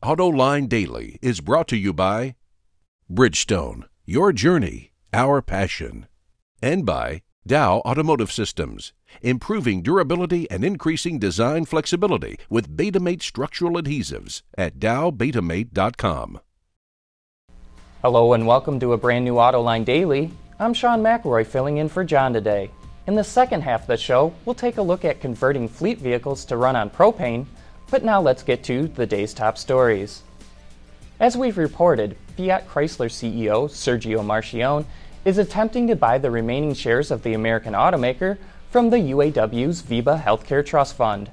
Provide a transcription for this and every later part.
AutoLine Daily is brought to you by Bridgestone, your journey, our passion, and by Dow Automotive Systems, improving durability and increasing design flexibility with Betamate structural adhesives at dowbetamate.com. Hello and welcome to a brand new AutoLine Daily. I'm Sean McElroy filling in for John today. In the second half of the show, we'll take a look at converting fleet vehicles to run on propane but now let's get to the day's top stories. As we've reported, Fiat Chrysler CEO Sergio Marchionne is attempting to buy the remaining shares of the American automaker from the UAW's VEBA Healthcare Trust Fund.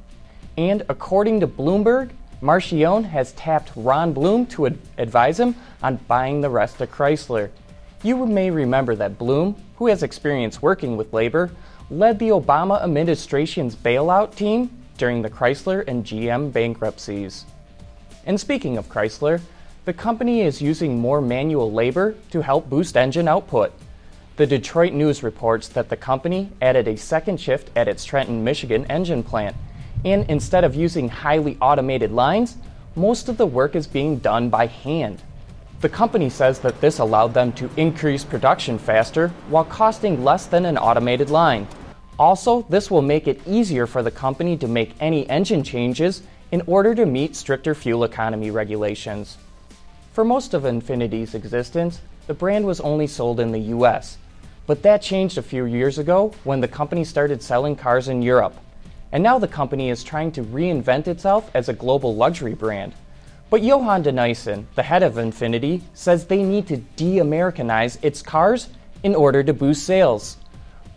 And according to Bloomberg, Marchionne has tapped Ron Bloom to ad- advise him on buying the rest of Chrysler. You may remember that Bloom, who has experience working with labor, led the Obama administration's bailout team during the Chrysler and GM bankruptcies. And speaking of Chrysler, the company is using more manual labor to help boost engine output. The Detroit News reports that the company added a second shift at its Trenton, Michigan engine plant, and instead of using highly automated lines, most of the work is being done by hand. The company says that this allowed them to increase production faster while costing less than an automated line. Also, this will make it easier for the company to make any engine changes in order to meet stricter fuel economy regulations. For most of Infiniti's existence, the brand was only sold in the US, but that changed a few years ago when the company started selling cars in Europe. And now the company is trying to reinvent itself as a global luxury brand. But Johan de Nysschen, the head of Infinity, says they need to de Americanize its cars in order to boost sales.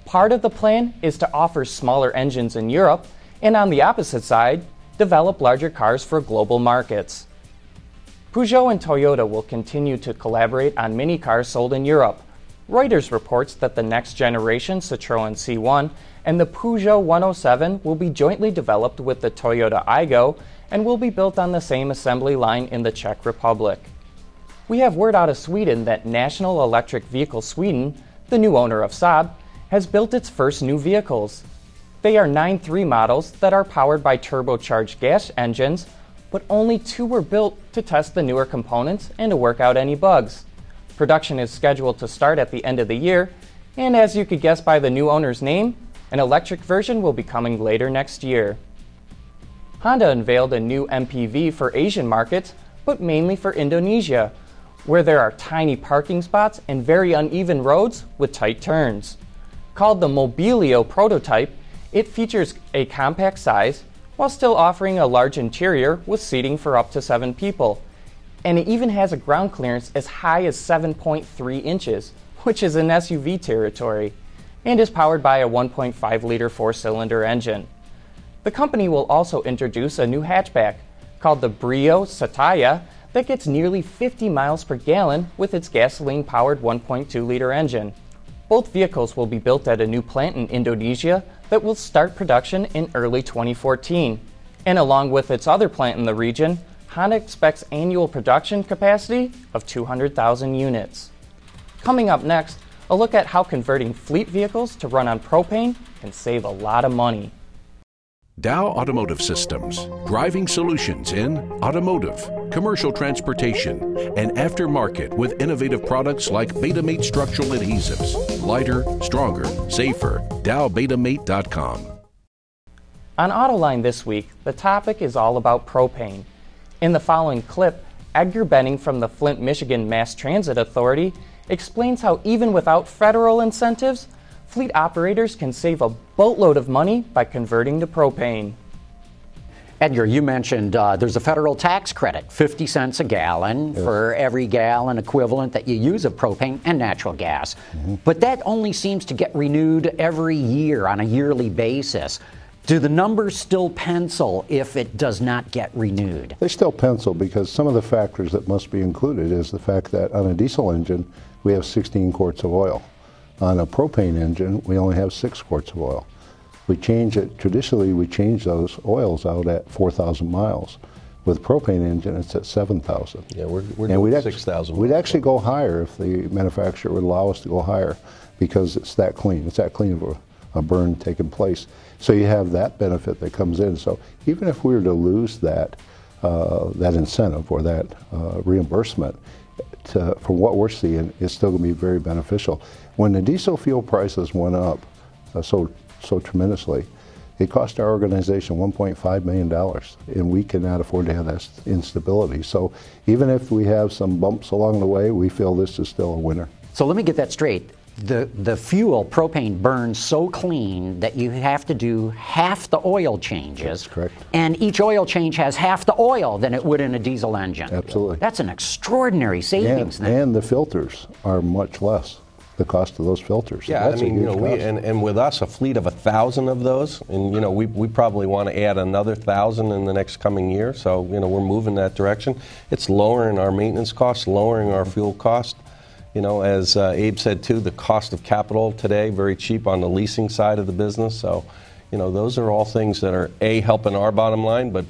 Part of the plan is to offer smaller engines in Europe, and on the opposite side, develop larger cars for global markets. Peugeot and Toyota will continue to collaborate on mini cars sold in Europe. Reuters reports that the next generation Citroën C1 and the Peugeot 107 will be jointly developed with the Toyota Aygo and will be built on the same assembly line in the Czech Republic. We have word out of Sweden that National Electric Vehicle Sweden, the new owner of Saab, has built its first new vehicles. They are 9.3 models that are powered by turbocharged gas engines, but only two were built to test the newer components and to work out any bugs. Production is scheduled to start at the end of the year, and as you could guess by the new owner's name, an electric version will be coming later next year. Honda unveiled a new MPV for Asian markets, but mainly for Indonesia, where there are tiny parking spots and very uneven roads with tight turns. Called the Mobilio prototype, it features a compact size while still offering a large interior with seating for up to seven people. And it even has a ground clearance as high as 7.3 inches, which is in SUV territory, and is powered by a 1.5 liter four cylinder engine. The company will also introduce a new hatchback called the Brio Satya that gets nearly 50 miles per gallon with its gasoline powered 1.2 liter engine. Both vehicles will be built at a new plant in Indonesia that will start production in early 2014. And along with its other plant in the region, Honda expects annual production capacity of 200,000 units. Coming up next, a look at how converting fleet vehicles to run on propane can save a lot of money. Dow Automotive Systems, driving solutions in automotive, commercial transportation, and aftermarket with innovative products like Betamate structural adhesives. Lighter, stronger, safer. DowBetamate.com. On Autoline this week, the topic is all about propane. In the following clip, Edgar Benning from the Flint, Michigan Mass Transit Authority explains how even without federal incentives, fleet operators can save a boatload of money by converting to propane. Edgar, you mentioned uh, there's a federal tax credit, 50 cents a gallon yes. for every gallon equivalent that you use of propane and natural gas. Mm-hmm. But that only seems to get renewed every year on a yearly basis. Do the numbers still pencil if it does not get renewed? They still pencil because some of the factors that must be included is the fact that on a diesel engine, we have 16 quarts of oil. On a propane engine, we only have six quarts of oil. We change it, traditionally we change those oils out at 4,000 miles. With propane engine, it's at 7,000. Yeah, we're, we're and doing 6,000. We'd actually go higher if the manufacturer would allow us to go higher because it's that clean. It's that clean of a, a burn taking place. So you have that benefit that comes in. So even if we were to lose that, uh, that incentive or that uh, reimbursement, to, from what we're seeing, it's still going to be very beneficial. When the diesel fuel prices went up uh, so so tremendously, it cost our organization 1.5 million dollars, and we cannot afford to have that instability. So even if we have some bumps along the way, we feel this is still a winner. So let me get that straight the, the fuel, propane, burns so clean that you have to do half the oil changes. That's correct. And each oil change has half the oil than it would in a diesel engine. Absolutely. That's an extraordinary savings. And, and the filters are much less. The cost of those filters. Yeah, I mean, you know, we, and, and with us, a fleet of a thousand of those, and you know, we, we probably want to add another thousand in the next coming year. So, you know, we're moving that direction. It's lowering our maintenance costs, lowering our fuel cost. You know, as uh, Abe said too, the cost of capital today very cheap on the leasing side of the business. So, you know, those are all things that are a helping our bottom line, but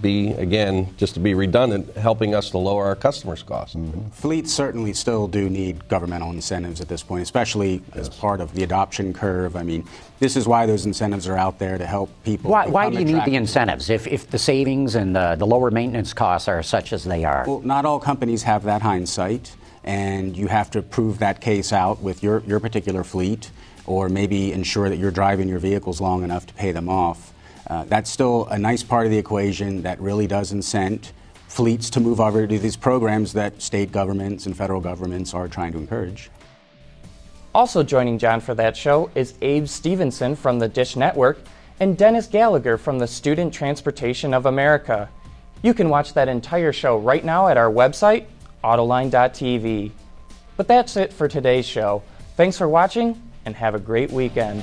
B again, just to be redundant, helping us to lower our customers' costs. Mm-hmm. Fleets certainly still do need governmental incentives at this point, especially yes. as part of the adoption curve. I mean, this is why those incentives are out there to help people. Why, why do you need the incentives if, if the savings and the, the lower maintenance costs are such as they are? Well, not all companies have that hindsight and you have to prove that case out with your, your particular fleet or maybe ensure that you're driving your vehicles long enough to pay them off. Uh, that's still a nice part of the equation that really does incent fleets to move over to these programs that state governments and federal governments are trying to encourage. Also joining John for that show is Abe Stevenson from the Dish Network and Dennis Gallagher from the Student Transportation of America. You can watch that entire show right now at our website, Autoline.tv. But that's it for today's show. Thanks for watching and have a great weekend.